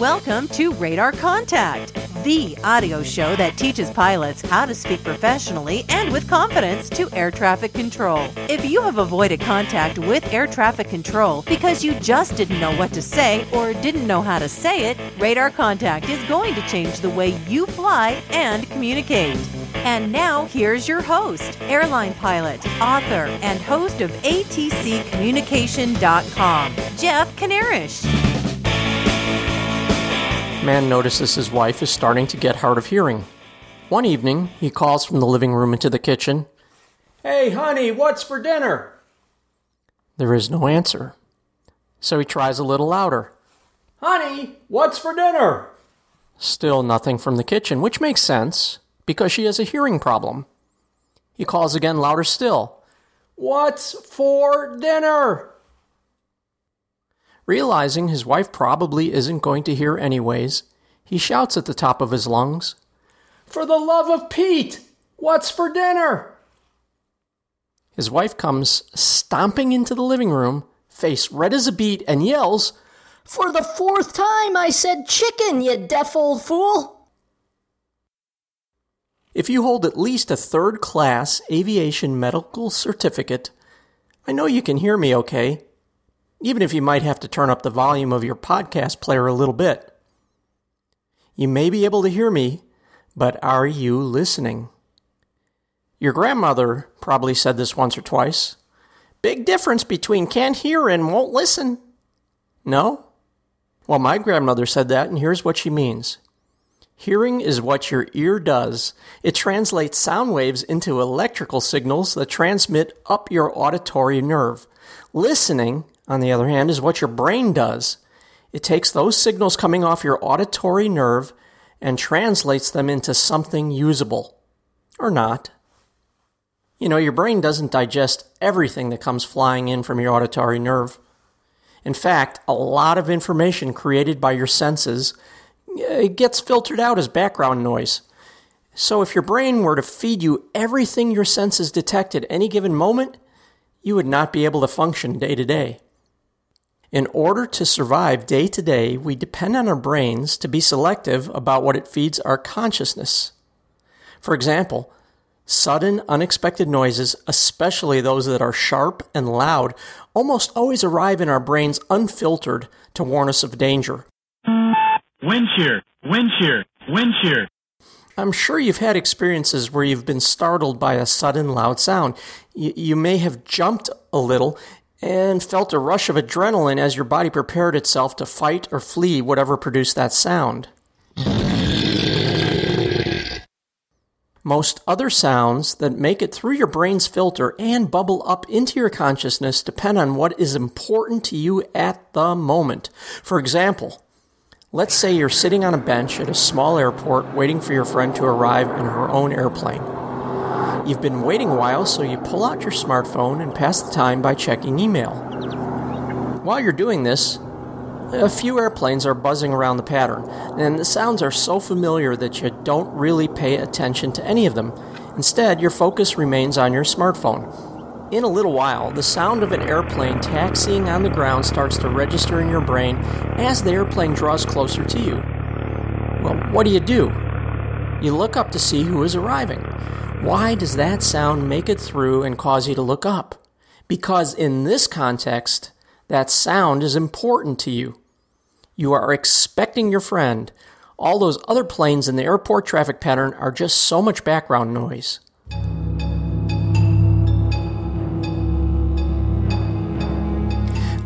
Welcome to Radar Contact, the audio show that teaches pilots how to speak professionally and with confidence to air traffic control. If you have avoided contact with air traffic control because you just didn't know what to say or didn't know how to say it, Radar Contact is going to change the way you fly and communicate. And now, here's your host, airline pilot, author, and host of ATCCommunication.com, Jeff Kanarish. Man notices his wife is starting to get hard of hearing. One evening, he calls from the living room into the kitchen. Hey, honey, what's for dinner? There is no answer. So he tries a little louder. Honey, what's for dinner? Still nothing from the kitchen, which makes sense because she has a hearing problem. He calls again louder still. What's for dinner? Realizing his wife probably isn't going to hear anyways, he shouts at the top of his lungs, For the love of Pete! What's for dinner? His wife comes stomping into the living room, face red as a beet, and yells, For the fourth time I said chicken, you deaf old fool! If you hold at least a third class aviation medical certificate, I know you can hear me okay even if you might have to turn up the volume of your podcast player a little bit. You may be able to hear me, but are you listening? Your grandmother probably said this once or twice. Big difference between can't hear and won't listen. No? Well, my grandmother said that, and here's what she means. Hearing is what your ear does. It translates sound waves into electrical signals that transmit up your auditory nerve. Listening on the other hand, is what your brain does. It takes those signals coming off your auditory nerve and translates them into something usable. Or not. You know, your brain doesn't digest everything that comes flying in from your auditory nerve. In fact, a lot of information created by your senses eh, it gets filtered out as background noise. So if your brain were to feed you everything your senses detect at any given moment, you would not be able to function day to day. In order to survive day to day, we depend on our brains to be selective about what it feeds our consciousness. For example, sudden, unexpected noises, especially those that are sharp and loud, almost always arrive in our brains unfiltered to warn us of danger. Wind shear, wind shear, wind shear. I'm sure you've had experiences where you've been startled by a sudden loud sound. You, you may have jumped a little and felt a rush of adrenaline as your body prepared itself to fight or flee whatever produced that sound. Most other sounds that make it through your brain's filter and bubble up into your consciousness depend on what is important to you at the moment. For example, let's say you're sitting on a bench at a small airport waiting for your friend to arrive in her own airplane. You've been waiting a while, so you pull out your smartphone and pass the time by checking email. While you're doing this, a few airplanes are buzzing around the pattern, and the sounds are so familiar that you don't really pay attention to any of them. Instead, your focus remains on your smartphone. In a little while, the sound of an airplane taxiing on the ground starts to register in your brain as the airplane draws closer to you. Well, what do you do? You look up to see who is arriving. Why does that sound make it through and cause you to look up? Because in this context, that sound is important to you. You are expecting your friend. All those other planes in the airport traffic pattern are just so much background noise.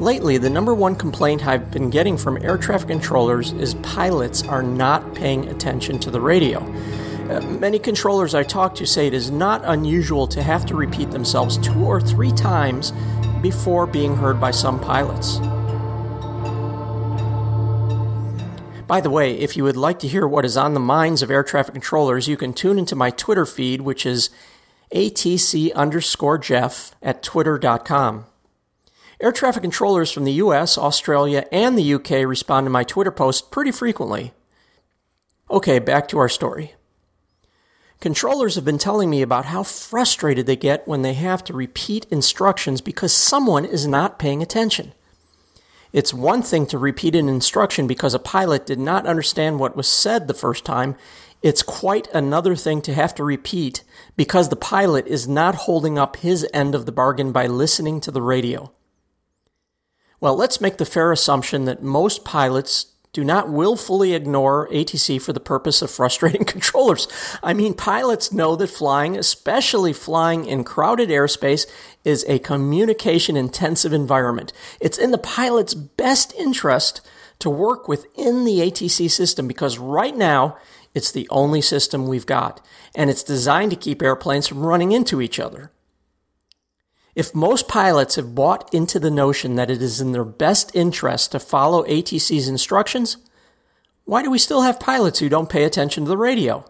Lately, the number one complaint I've been getting from air traffic controllers is pilots are not paying attention to the radio. Uh, many controllers I talk to say it is not unusual to have to repeat themselves two or three times before being heard by some pilots. By the way, if you would like to hear what is on the minds of air traffic controllers, you can tune into my Twitter feed, which is ATC underscore Jeff at twitter.com. Air traffic controllers from the US, Australia, and the UK respond to my Twitter posts pretty frequently. Okay, back to our story. Controllers have been telling me about how frustrated they get when they have to repeat instructions because someone is not paying attention. It's one thing to repeat an instruction because a pilot did not understand what was said the first time. It's quite another thing to have to repeat because the pilot is not holding up his end of the bargain by listening to the radio. Well, let's make the fair assumption that most pilots do not willfully ignore ATC for the purpose of frustrating controllers. I mean, pilots know that flying, especially flying in crowded airspace, is a communication intensive environment. It's in the pilot's best interest to work within the ATC system because right now it's the only system we've got and it's designed to keep airplanes from running into each other. If most pilots have bought into the notion that it is in their best interest to follow ATC's instructions, why do we still have pilots who don't pay attention to the radio?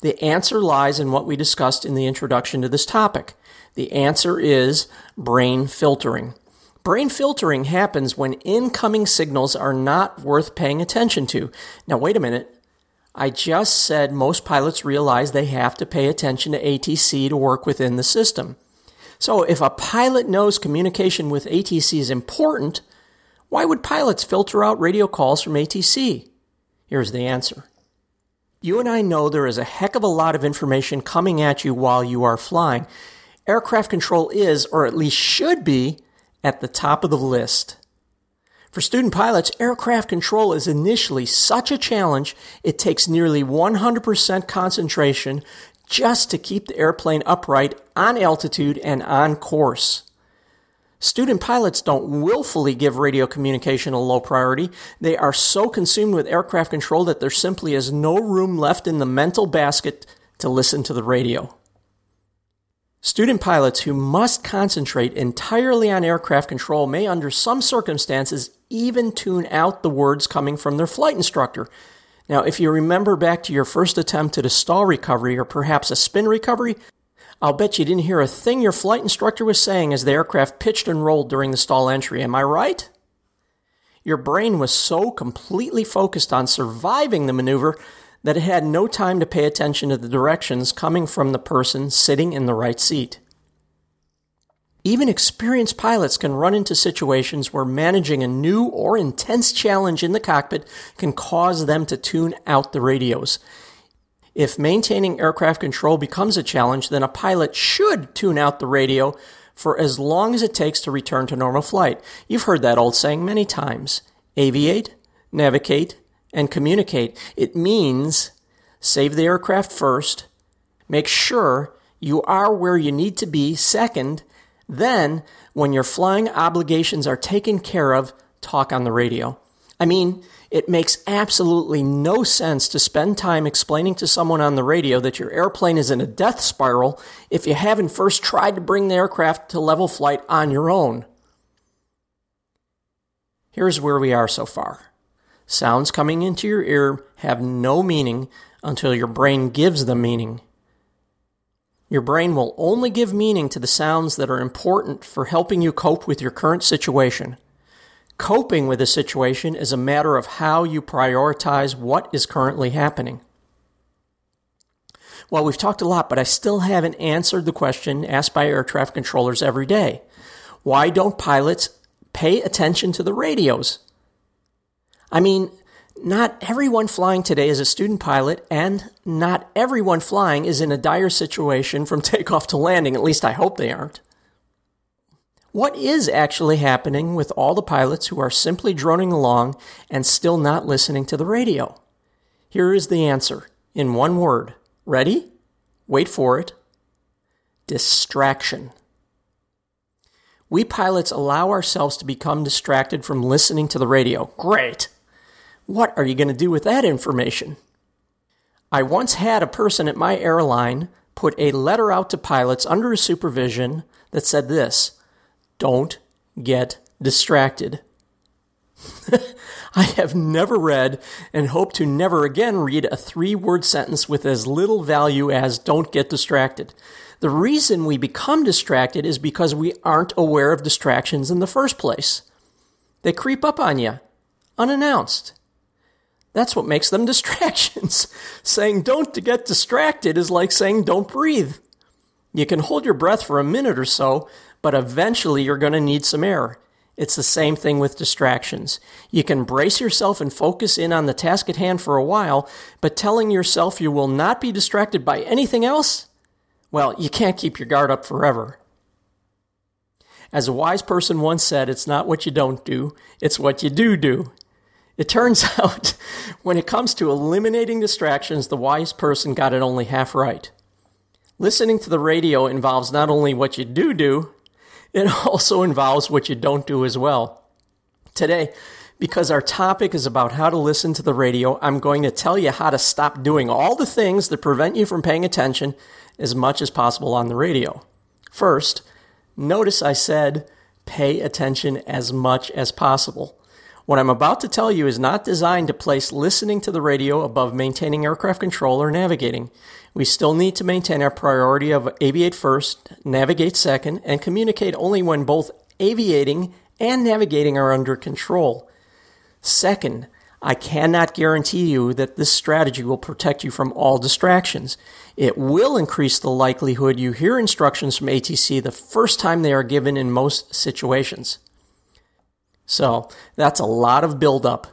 The answer lies in what we discussed in the introduction to this topic. The answer is brain filtering. Brain filtering happens when incoming signals are not worth paying attention to. Now, wait a minute. I just said most pilots realize they have to pay attention to ATC to work within the system. So if a pilot knows communication with ATC is important, why would pilots filter out radio calls from ATC? Here's the answer. You and I know there is a heck of a lot of information coming at you while you are flying. Aircraft control is, or at least should be, at the top of the list. For student pilots, aircraft control is initially such a challenge, it takes nearly 100% concentration just to keep the airplane upright on altitude and on course. Student pilots don't willfully give radio communication a low priority. They are so consumed with aircraft control that there simply is no room left in the mental basket to listen to the radio. Student pilots who must concentrate entirely on aircraft control may, under some circumstances, even tune out the words coming from their flight instructor now, if you remember back to your first attempt at a stall recovery or perhaps a spin recovery, I'll bet you didn't hear a thing your flight instructor was saying as the aircraft pitched and rolled during the stall entry. Am I right? Your brain was so completely focused on surviving the maneuver that it had no time to pay attention to the directions coming from the person sitting in the right seat. Even experienced pilots can run into situations where managing a new or intense challenge in the cockpit can cause them to tune out the radios. If maintaining aircraft control becomes a challenge, then a pilot should tune out the radio for as long as it takes to return to normal flight. You've heard that old saying many times. Aviate, navigate, and communicate. It means save the aircraft first, make sure you are where you need to be second, then, when your flying obligations are taken care of, talk on the radio. I mean, it makes absolutely no sense to spend time explaining to someone on the radio that your airplane is in a death spiral if you haven't first tried to bring the aircraft to level flight on your own. Here's where we are so far. Sounds coming into your ear have no meaning until your brain gives them meaning. Your brain will only give meaning to the sounds that are important for helping you cope with your current situation. Coping with a situation is a matter of how you prioritize what is currently happening. Well, we've talked a lot, but I still haven't answered the question asked by air traffic controllers every day. Why don't pilots pay attention to the radios? I mean, not everyone flying today is a student pilot, and not everyone flying is in a dire situation from takeoff to landing. At least I hope they aren't. What is actually happening with all the pilots who are simply droning along and still not listening to the radio? Here is the answer in one word. Ready? Wait for it. Distraction. We pilots allow ourselves to become distracted from listening to the radio. Great. What are you going to do with that information? I once had a person at my airline put a letter out to pilots under his supervision that said this Don't get distracted. I have never read and hope to never again read a three word sentence with as little value as don't get distracted. The reason we become distracted is because we aren't aware of distractions in the first place. They creep up on you, unannounced. That's what makes them distractions. saying don't get distracted is like saying don't breathe. You can hold your breath for a minute or so, but eventually you're going to need some air. It's the same thing with distractions. You can brace yourself and focus in on the task at hand for a while, but telling yourself you will not be distracted by anything else? Well, you can't keep your guard up forever. As a wise person once said, it's not what you don't do, it's what you do do. It turns out, when it comes to eliminating distractions, the wise person got it only half right. Listening to the radio involves not only what you do do, it also involves what you don't do as well. Today, because our topic is about how to listen to the radio, I'm going to tell you how to stop doing all the things that prevent you from paying attention as much as possible on the radio. First, notice I said pay attention as much as possible. What I'm about to tell you is not designed to place listening to the radio above maintaining aircraft control or navigating. We still need to maintain our priority of aviate first, navigate second, and communicate only when both aviating and navigating are under control. Second, I cannot guarantee you that this strategy will protect you from all distractions. It will increase the likelihood you hear instructions from ATC the first time they are given in most situations. So that's a lot of buildup.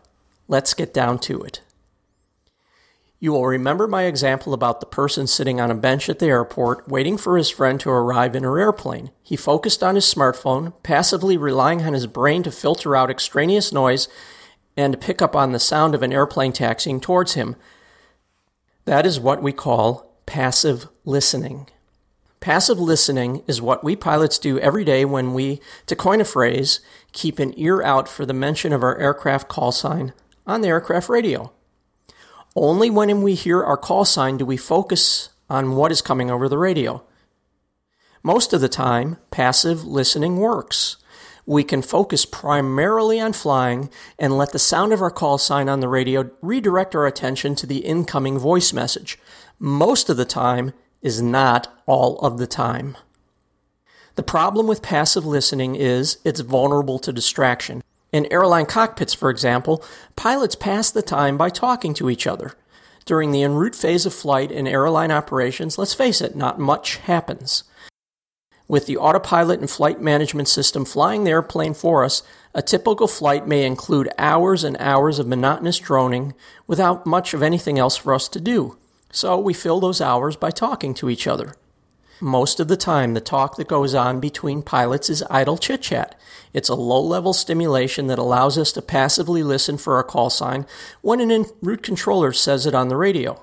Let's get down to it. You will remember my example about the person sitting on a bench at the airport waiting for his friend to arrive in her airplane. He focused on his smartphone, passively relying on his brain to filter out extraneous noise and pick up on the sound of an airplane taxiing towards him. That is what we call passive listening. Passive listening is what we pilots do every day when we, to coin a phrase, keep an ear out for the mention of our aircraft call sign on the aircraft radio. Only when we hear our call sign do we focus on what is coming over the radio. Most of the time, passive listening works. We can focus primarily on flying and let the sound of our call sign on the radio redirect our attention to the incoming voice message. Most of the time, is not all of the time. The problem with passive listening is it's vulnerable to distraction. In airline cockpits, for example, pilots pass the time by talking to each other. During the en route phase of flight in airline operations, let's face it, not much happens. With the autopilot and flight management system flying the airplane for us, a typical flight may include hours and hours of monotonous droning without much of anything else for us to do. So we fill those hours by talking to each other. Most of the time, the talk that goes on between pilots is idle chit chat. It's a low level stimulation that allows us to passively listen for a call sign when an en route controller says it on the radio.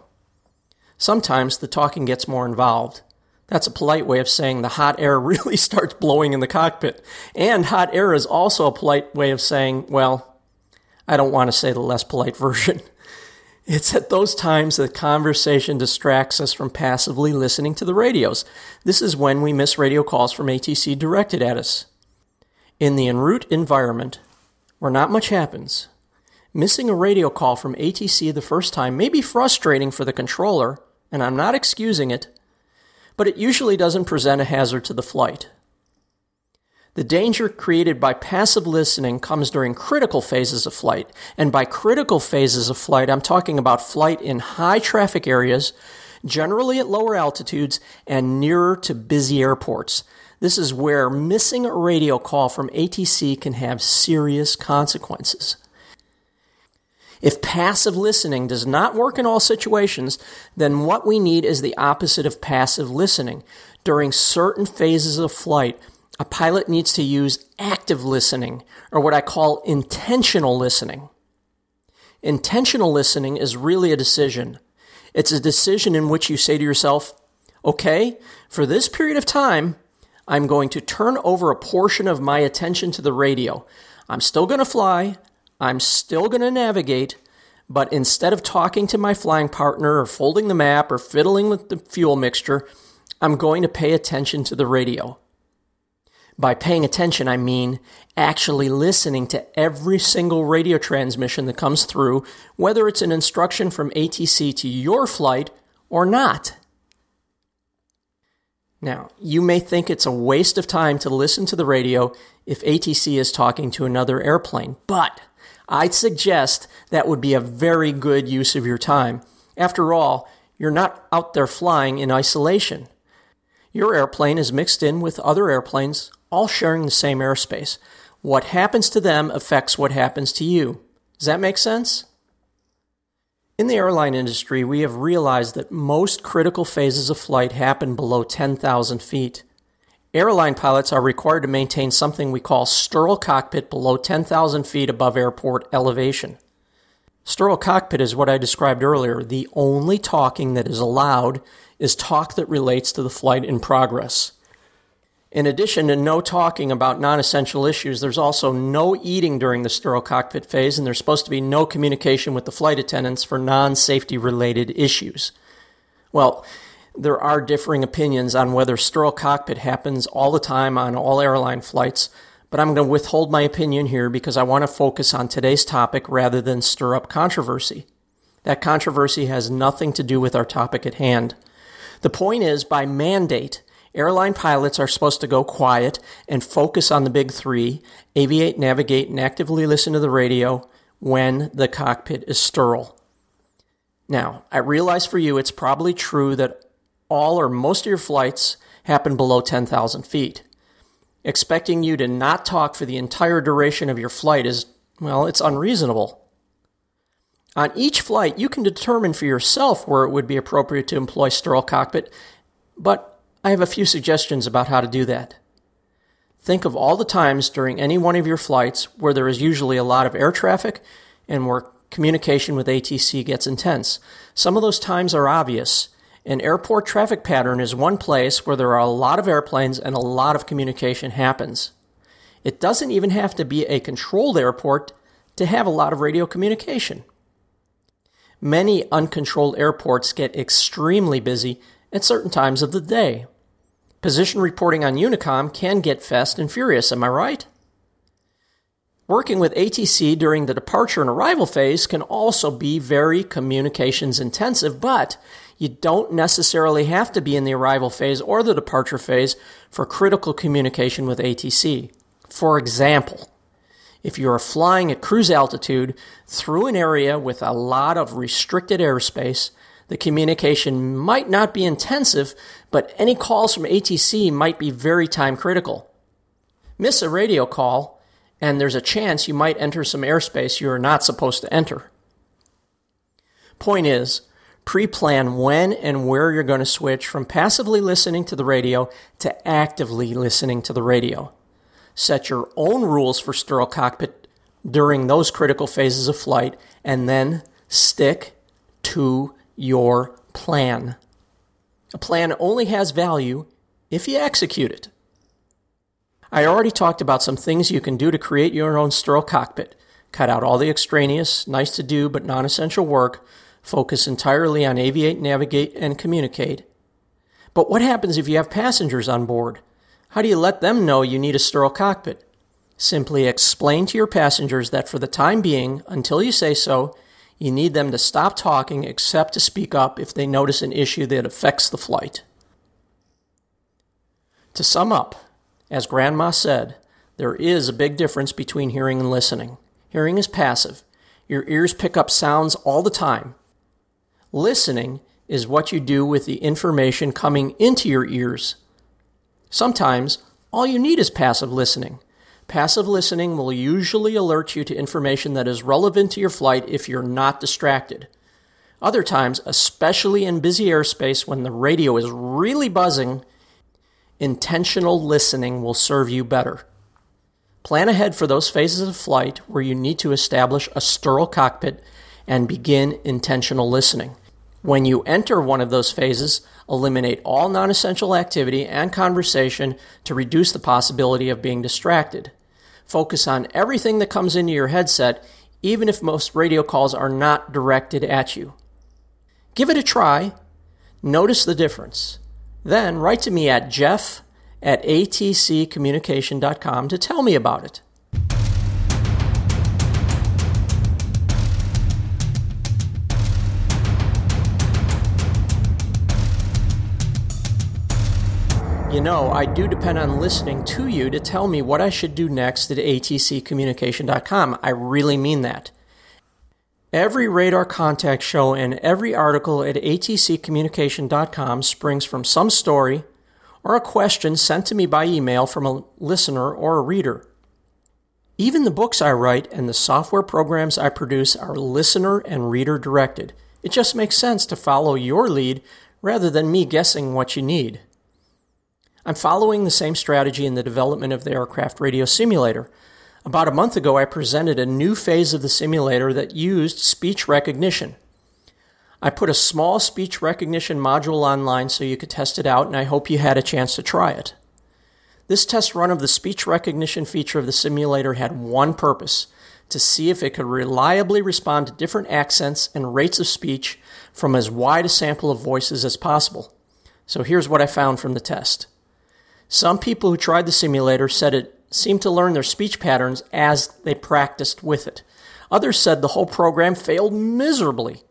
Sometimes the talking gets more involved. That's a polite way of saying the hot air really starts blowing in the cockpit. And hot air is also a polite way of saying, well, I don't want to say the less polite version. It's at those times that conversation distracts us from passively listening to the radios. This is when we miss radio calls from ATC directed at us. In the en route environment, where not much happens, missing a radio call from ATC the first time may be frustrating for the controller, and I'm not excusing it, but it usually doesn't present a hazard to the flight. The danger created by passive listening comes during critical phases of flight. And by critical phases of flight, I'm talking about flight in high traffic areas, generally at lower altitudes, and nearer to busy airports. This is where missing a radio call from ATC can have serious consequences. If passive listening does not work in all situations, then what we need is the opposite of passive listening. During certain phases of flight, a pilot needs to use active listening, or what I call intentional listening. Intentional listening is really a decision. It's a decision in which you say to yourself, okay, for this period of time, I'm going to turn over a portion of my attention to the radio. I'm still going to fly, I'm still going to navigate, but instead of talking to my flying partner or folding the map or fiddling with the fuel mixture, I'm going to pay attention to the radio. By paying attention, I mean actually listening to every single radio transmission that comes through, whether it's an instruction from ATC to your flight or not. Now, you may think it's a waste of time to listen to the radio if ATC is talking to another airplane, but I'd suggest that would be a very good use of your time. After all, you're not out there flying in isolation. Your airplane is mixed in with other airplanes all sharing the same airspace. What happens to them affects what happens to you. Does that make sense? In the airline industry, we have realized that most critical phases of flight happen below 10,000 feet. Airline pilots are required to maintain something we call sterile cockpit below 10,000 feet above airport elevation. Sterile cockpit is what I described earlier. The only talking that is allowed is talk that relates to the flight in progress. In addition to no talking about non essential issues, there's also no eating during the sterile cockpit phase, and there's supposed to be no communication with the flight attendants for non safety related issues. Well, there are differing opinions on whether sterile cockpit happens all the time on all airline flights, but I'm going to withhold my opinion here because I want to focus on today's topic rather than stir up controversy. That controversy has nothing to do with our topic at hand. The point is, by mandate, airline pilots are supposed to go quiet and focus on the big three aviate, navigate, and actively listen to the radio when the cockpit is sterile. Now, I realize for you it's probably true that all or most of your flights happen below 10,000 feet expecting you to not talk for the entire duration of your flight is, well, it's unreasonable. On each flight, you can determine for yourself where it would be appropriate to employ sterile cockpit, but I have a few suggestions about how to do that. Think of all the times during any one of your flights where there is usually a lot of air traffic and where communication with ATC gets intense. Some of those times are obvious, an airport traffic pattern is one place where there are a lot of airplanes and a lot of communication happens. It doesn't even have to be a controlled airport to have a lot of radio communication. Many uncontrolled airports get extremely busy at certain times of the day. Position reporting on Unicom can get fast and furious, am I right? Working with ATC during the departure and arrival phase can also be very communications intensive, but you don't necessarily have to be in the arrival phase or the departure phase for critical communication with ATC. For example, if you are flying at cruise altitude through an area with a lot of restricted airspace, the communication might not be intensive, but any calls from ATC might be very time critical. Miss a radio call, and there's a chance you might enter some airspace you are not supposed to enter. Point is, Pre plan when and where you're going to switch from passively listening to the radio to actively listening to the radio. Set your own rules for sterile cockpit during those critical phases of flight and then stick to your plan. A plan only has value if you execute it. I already talked about some things you can do to create your own sterile cockpit. Cut out all the extraneous, nice to do, but non essential work focus entirely on aviate, navigate, and communicate. But what happens if you have passengers on board? How do you let them know you need a sterile cockpit? Simply explain to your passengers that for the time being, until you say so, you need them to stop talking except to speak up if they notice an issue that affects the flight. To sum up, as Grandma said, there is a big difference between hearing and listening. Hearing is passive. Your ears pick up sounds all the time. Listening is what you do with the information coming into your ears. Sometimes all you need is passive listening. Passive listening will usually alert you to information that is relevant to your flight if you're not distracted. Other times, especially in busy airspace when the radio is really buzzing, intentional listening will serve you better. Plan ahead for those phases of flight where you need to establish a sterile cockpit and begin intentional listening. When you enter one of those phases, eliminate all non essential activity and conversation to reduce the possibility of being distracted. Focus on everything that comes into your headset, even if most radio calls are not directed at you. Give it a try. Notice the difference. Then write to me at jeff at atccommunication.com to tell me about it. You know, I do depend on listening to you to tell me what I should do next at atccommunication.com. I really mean that. Every radar contact show and every article at atccommunication.com springs from some story or a question sent to me by email from a listener or a reader. Even the books I write and the software programs I produce are listener and reader directed. It just makes sense to follow your lead rather than me guessing what you need. I'm following the same strategy in the development of the aircraft radio simulator. About a month ago, I presented a new phase of the simulator that used speech recognition. I put a small speech recognition module online so you could test it out, and I hope you had a chance to try it. This test run of the speech recognition feature of the simulator had one purpose to see if it could reliably respond to different accents and rates of speech from as wide a sample of voices as possible. So here's what I found from the test. Some people who tried the simulator said it seemed to learn their speech patterns as they practiced with it. Others said the whole program failed miserably.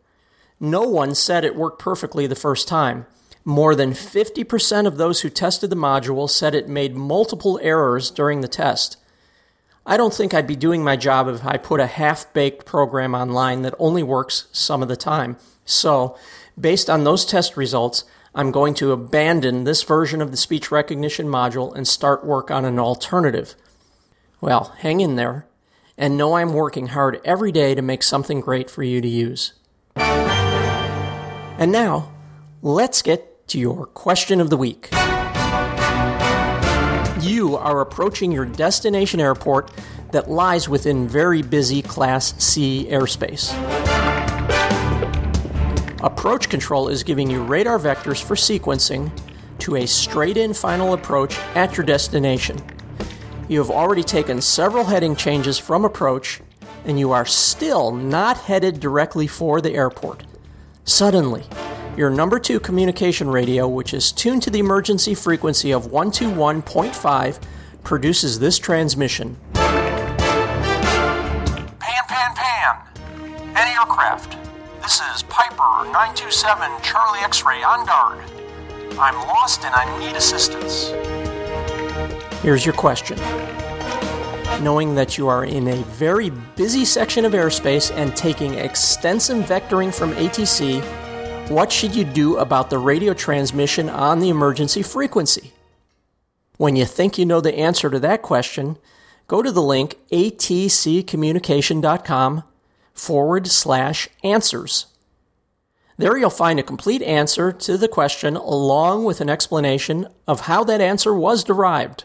No one said it worked perfectly the first time. More than 50% of those who tested the module said it made multiple errors during the test. I don't think I'd be doing my job if I put a half baked program online that only works some of the time. So, based on those test results, I'm going to abandon this version of the speech recognition module and start work on an alternative. Well, hang in there and know I'm working hard every day to make something great for you to use. And now, let's get to your question of the week. You are approaching your destination airport that lies within very busy Class C airspace. Approach control is giving you radar vectors for sequencing to a straight in final approach at your destination. You have already taken several heading changes from approach, and you are still not headed directly for the airport. Suddenly, your number two communication radio, which is tuned to the emergency frequency of 121.5, produces this transmission. Pan, pan, pan. Any aircraft. This is Piper 927 Charlie X ray on guard. I'm lost and I need assistance. Here's your question. Knowing that you are in a very busy section of airspace and taking extensive vectoring from ATC, what should you do about the radio transmission on the emergency frequency? When you think you know the answer to that question, go to the link atccommunication.com forward slash answers. There you'll find a complete answer to the question along with an explanation of how that answer was derived.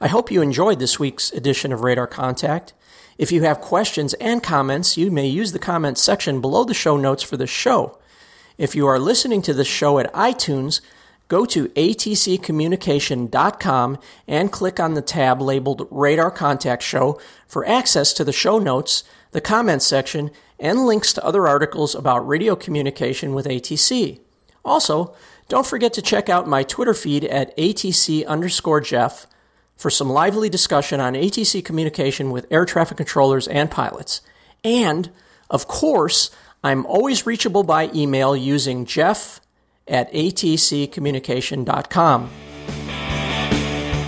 I hope you enjoyed this week's edition of Radar Contact. If you have questions and comments, you may use the comments section below the show notes for this show. If you are listening to this show at iTunes, go to atccommunication.com and click on the tab labeled Radar Contact Show for access to the show notes, the comments section, and links to other articles about radio communication with ATC. Also, don't forget to check out my Twitter feed at ATC underscore Jeff for some lively discussion on ATC communication with air traffic controllers and pilots. And, of course, I'm always reachable by email using jeff at atccommunication.com.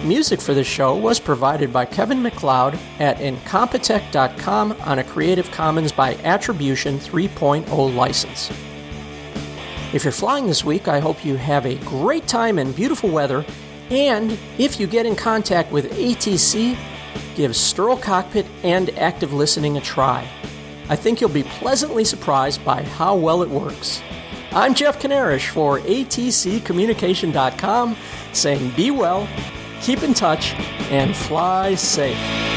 Music for this show was provided by Kevin MacLeod at incompetech.com on a Creative Commons by Attribution 3.0 license. If you're flying this week, I hope you have a great time in beautiful weather. And if you get in contact with ATC, give Sterile Cockpit and Active Listening a try. I think you'll be pleasantly surprised by how well it works. I'm Jeff Kanarish for ATCCommunication.com saying be well, keep in touch, and fly safe.